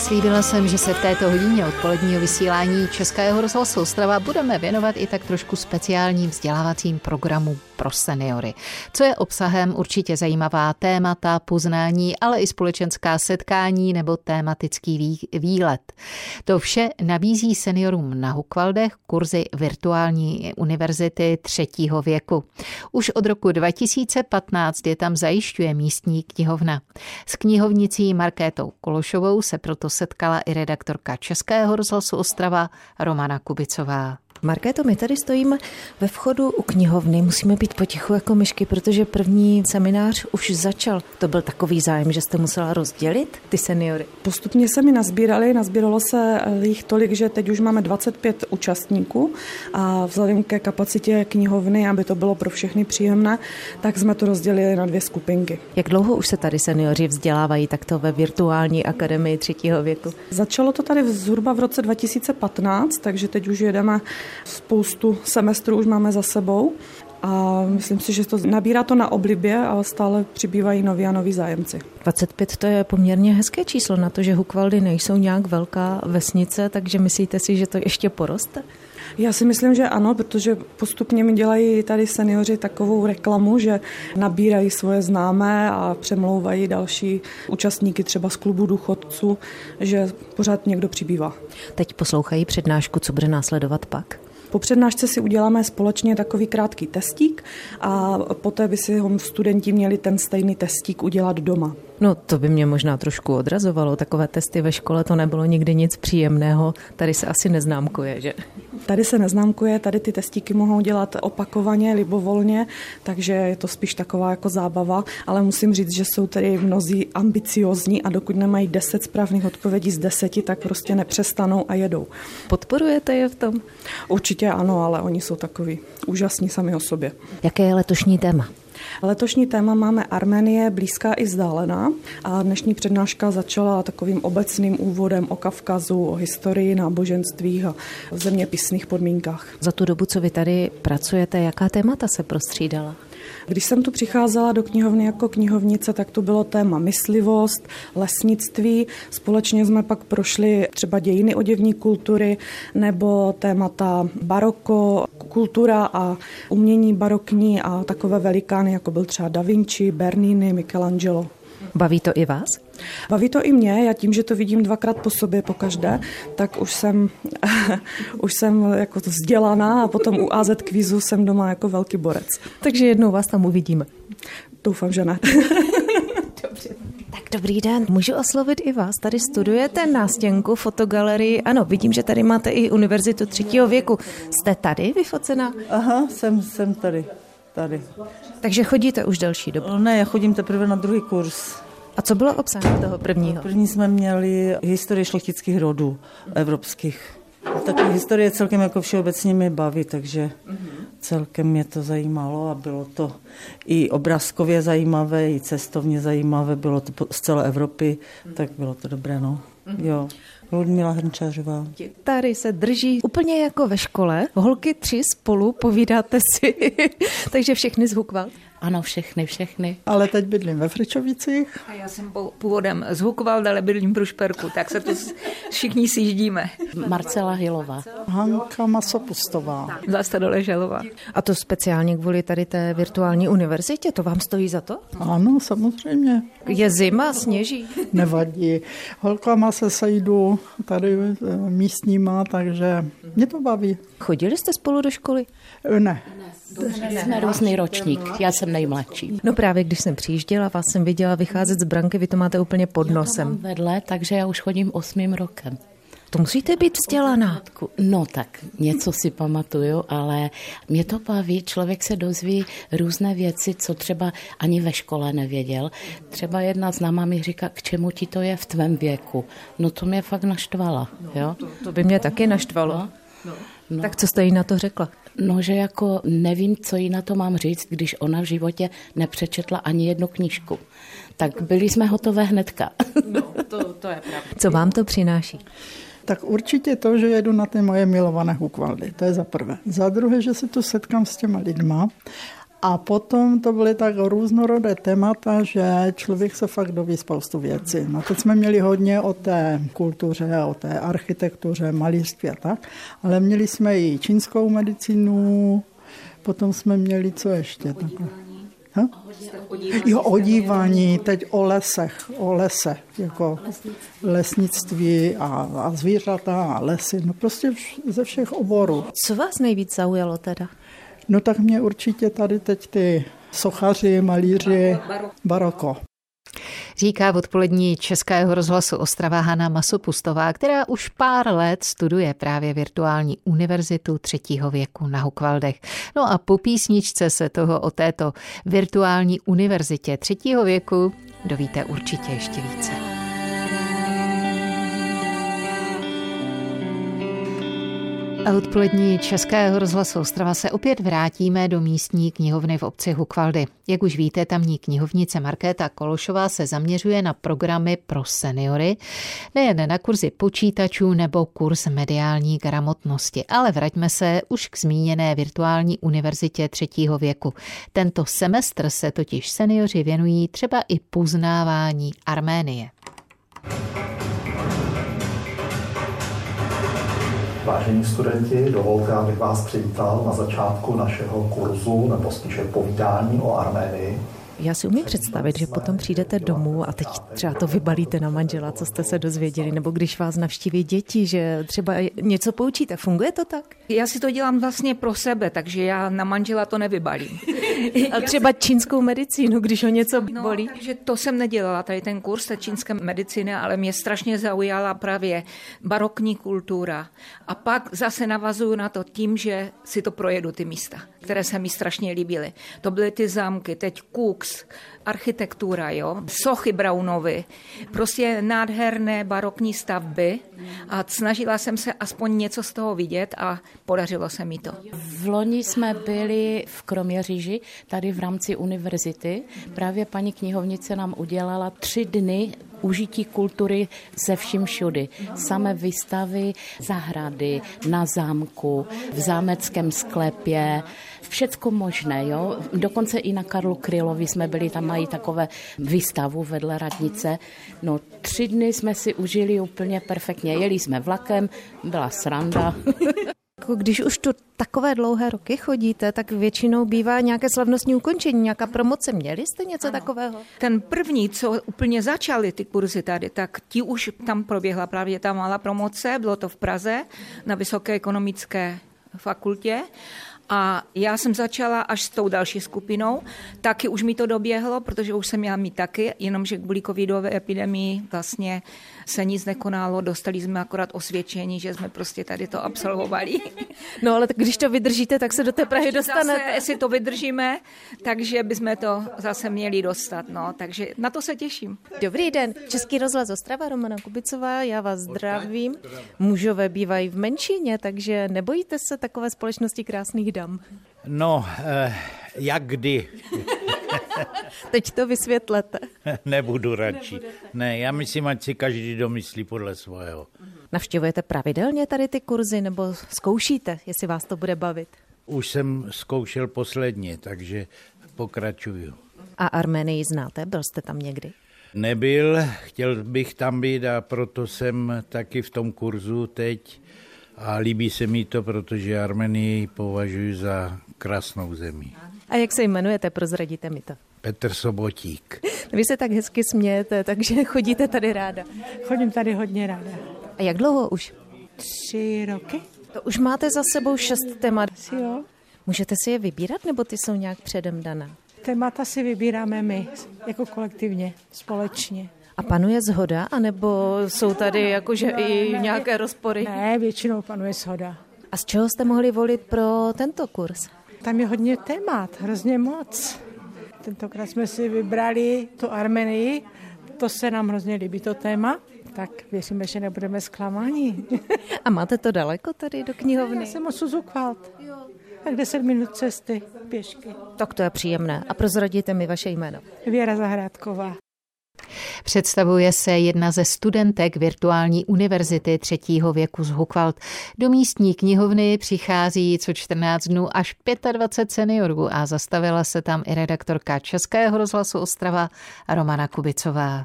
slíbila jsem, že se v této hodině odpoledního vysílání Českého rozhlasu Ostrava budeme věnovat i tak trošku speciálním vzdělávacím programu pro seniory. Co je obsahem určitě zajímavá témata, poznání, ale i společenská setkání nebo tématický výlet. To vše nabízí seniorům na Hukvaldech kurzy virtuální univerzity třetího věku. Už od roku 2015 je tam zajišťuje místní knihovna. S knihovnicí Markétou Kološovou se proto setkala i redaktorka Českého rozhlasu Ostrava Romana Kubicová. Markéto, my tady stojíme ve vchodu u knihovny, musíme být potichu jako myšky, protože první seminář už začal. To byl takový zájem, že jste musela rozdělit ty seniory? Postupně se mi nazbírali, nazbíralo se jich tolik, že teď už máme 25 účastníků a vzhledem ke kapacitě knihovny, aby to bylo pro všechny příjemné, tak jsme to rozdělili na dvě skupinky. Jak dlouho už se tady seniori vzdělávají takto ve virtuální akademii třetího věku? Začalo to tady zhruba v roce 2015, takže teď už jedeme Spoustu semestrů už máme za sebou a myslím si, že to nabírá to na oblibě a stále přibývají noví a noví zájemci. 25 to je poměrně hezké číslo na to, že Hukvaldy nejsou nějak velká vesnice, takže myslíte si, že to ještě poroste? Já si myslím, že ano, protože postupně mi dělají tady seniori takovou reklamu, že nabírají svoje známé a přemlouvají další účastníky třeba z klubu důchodců, že pořád někdo přibývá. Teď poslouchají přednášku, co bude následovat pak? Po přednášce si uděláme společně takový krátký testík a poté by si ho studenti měli ten stejný testík udělat doma. No to by mě možná trošku odrazovalo. Takové testy ve škole to nebylo nikdy nic příjemného. Tady se asi neznámkuje, že? Tady se neznámkuje, tady ty testíky mohou dělat opakovaně, libovolně, takže je to spíš taková jako zábava, ale musím říct, že jsou tady mnozí ambiciozní a dokud nemají deset správných odpovědí z deseti, tak prostě nepřestanou a jedou. Podporujete je v tom? Určitě ano, ale oni jsou takový úžasní sami o sobě. Jaké je letošní téma? Letošní téma máme Arménie blízká i vzdálená a dnešní přednáška začala takovým obecným úvodem o Kavkazu, o historii, náboženstvích a zeměpisných podmínkách. Za tu dobu, co vy tady pracujete, jaká témata se prostřídala? Když jsem tu přicházela do knihovny jako knihovnice, tak to bylo téma myslivost, lesnictví. Společně jsme pak prošli třeba dějiny oděvní kultury nebo témata baroko, kultura a umění barokní a takové velikány, jako byl třeba Da Vinci, Bernini, Michelangelo. Baví to i vás? Baví to i mě, já tím, že to vidím dvakrát po sobě, po každé, tak už jsem, už jsem jako vzdělaná a potom u AZ kvízu jsem doma jako velký borec. Takže jednou vás tam uvidíme. Doufám, že ne. Tak dobrý den, můžu oslovit i vás. Tady studujete nástěnku, fotogalerii. Ano, vidím, že tady máte i univerzitu třetího věku. Jste tady vyfocená? Aha, jsem, jsem tady. tady. Takže chodíte už delší dobu? Ne, já chodím teprve na druhý kurz. A co bylo obsahem toho prvního? První jsme měli historii šlechtických rodů evropských. Taky historie celkem jako všeobecně mě baví, takže celkem mě to zajímalo a bylo to i obrázkově zajímavé, i cestovně zajímavé, bylo to z celé Evropy, tak bylo to dobré, no. Jo. Ludmila Hrnčářová. Tady se drží úplně jako ve škole. Holky tři spolu, povídáte si. Takže všechny z Hukvald? Ano, všechny, všechny. Ale teď bydlím ve Fričovicích. A já jsem původem z Hukvald, ale bydlím v Rušperku, tak se tu všichni sjíždíme. Marcela Hilová. Hanka Masopustová. Zasta Doleželová. A to speciálně kvůli tady té virtuální univerzitě, to vám stojí za to? Ano, samozřejmě. Je zima, sněží? Nevadí. Se sejdu tady eh, místníma, takže mě to baví. Chodili jste spolu do školy? Ne. Jsme různý ročník, já jsem nejmladší. No právě, když jsem přijížděla, vás jsem viděla vycházet z branky, vy to máte úplně pod nosem. Já to mám vedle, takže já už chodím osmým rokem. To musíte být vzdělaná. No tak něco si pamatuju, ale mě to baví, člověk se dozví různé věci, co třeba ani ve škole nevěděl. Třeba jedna známá mi říká, k čemu ti to je v tvém věku. No to mě fakt naštvala. Jo? To, to by mě taky naštvalo. No. No. No. Tak co jste jí na to řekla? No, že jako nevím, co jí na to mám říct, když ona v životě nepřečetla ani jednu knížku. Tak byli jsme hotové hnedka. No, to, to je pravda. Co vám to přináší? Tak určitě to, že jedu na ty moje milované hukvaldy, to je za prvé. Za druhé, že se tu setkám s těma lidma A potom to byly tak různorodé témata, že člověk se fakt doví spoustu věcí. No teď jsme měli hodně o té kultuře, o té architektuře, malířství a tak, ale měli jsme i čínskou medicínu, potom jsme měli co ještě? Takhle. Ha? Jo, o dívání, teď o lesech, o lese, jako lesnictví a, a zvířata a lesy, no prostě ze všech oborů. Co vás nejvíc zaujalo teda? No tak mě určitě tady teď ty sochaři, malíři, baroko. Říká v odpolední Českého rozhlasu Ostrava Hana Masopustová, která už pár let studuje právě virtuální univerzitu třetího věku na Hukvaldech. No a po písničce se toho o této virtuální univerzitě třetího věku dovíte určitě ještě více. A odpolední Českého rozhlasu Ostrava se opět vrátíme do místní knihovny v obci Hukvaldy. Jak už víte, tamní knihovnice Markéta Kološová se zaměřuje na programy pro seniory, nejen na kurzy počítačů nebo kurz mediální gramotnosti, ale vraťme se už k zmíněné virtuální univerzitě třetího věku. Tento semestr se totiž seniori věnují třeba i poznávání Arménie. Vážení studenti, dovolte, abych vás přivítal na začátku našeho kurzu, nebo spíše povídání o Arménii. Já si umím představit, že potom přijdete domů a teď třeba to vybalíte na manžela, co jste se dozvěděli, nebo když vás navštíví děti, že třeba něco poučíte. Funguje to tak? Já si to dělám vlastně pro sebe, takže já na manžela to nevybalím. a třeba čínskou medicínu, když ho něco no, bolí? No, takže to jsem nedělala, tady ten kurz té čínské medicíny, ale mě strašně zaujala právě barokní kultura. A pak zase navazuju na to tím, že si to projedu ty místa, které se mi strašně líbily. To byly ty zámky, teď Kux, architektura, jo, sochy Braunovy, prostě nádherné barokní stavby a snažila jsem se aspoň něco z toho vidět a podařilo se mi to. V loni jsme byli v Kroměříži, tady v rámci univerzity. Právě paní knihovnice nám udělala tři dny užití kultury ze vším všudy. Samé výstavy, zahrady, na zámku, v zámeckém sklepě, všecko možné, jo. Dokonce i na Karlu Krylovi jsme byli, tam mají takové výstavu vedle radnice. No tři dny jsme si užili úplně perfektně. Jeli jsme vlakem, byla sranda. Jako když už tu takové dlouhé roky chodíte, tak většinou bývá nějaké slavnostní ukončení, nějaká promoce. Měli jste něco ano. takového? Ten první, co úplně začaly ty kurzy tady, tak ti už tam proběhla právě ta malá promoce, bylo to v Praze na Vysoké ekonomické fakultě a já jsem začala až s tou další skupinou. Taky už mi to doběhlo, protože už jsem měla mít taky, jenomže kvůli covidové epidemii vlastně se nic nekonalo, dostali jsme akorát osvědčení, že jsme prostě tady to absolvovali. No ale když to vydržíte, tak se do té Prahy dostanete. Zase, jestli to vydržíme, takže bychom to zase měli dostat. No, takže na to se těším. Dobrý den, Český rozhlas Ostrava, Romana Kubicová, já vás zdravím. Mužové bývají v menšině, takže nebojíte se takové společnosti krásných dam? No, eh, jak kdy. Teď to vysvětlete. Nebudu radši. Ne, já myslím, ať si každý domyslí podle svého. Navštěvujete pravidelně tady ty kurzy nebo zkoušíte, jestli vás to bude bavit? Už jsem zkoušel posledně, takže pokračuju. A Armenii znáte? Byl jste tam někdy? Nebyl, chtěl bych tam být a proto jsem taky v tom kurzu teď. A líbí se mi to, protože Armenii považuji za krásnou zemi. A jak se jmenujete, prozradíte mi to. Petr Sobotík. Vy se tak hezky smějete, takže chodíte tady ráda. Chodím tady hodně ráda. A jak dlouho už? Tři roky. To už máte za sebou šest témat. Jo. Můžete si je vybírat, nebo ty jsou nějak předem daná? Témata si vybíráme my, jako kolektivně, společně. A panuje zhoda, anebo jsou tady jakože i nějaké rozpory? Ne, většinou panuje zhoda. A z čeho jste mohli volit pro tento kurz? Tam je hodně témat, hrozně moc. Tentokrát jsme si vybrali tu Armenii, to se nám hrozně líbí, to téma, tak věříme, že nebudeme zklamáni. A máte to daleko tady do knihovny? Já jsem Suzukvalt. Tak 10 minut cesty pěšky. Tak to je příjemné. A prozradíte mi vaše jméno. Věra Zahrádková. Představuje se jedna ze studentek virtuální univerzity třetího věku z Hukwald. Do místní knihovny přichází co 14 dnů až 25 seniorů a zastavila se tam i redaktorka Českého rozhlasu Ostrava Romana Kubicová.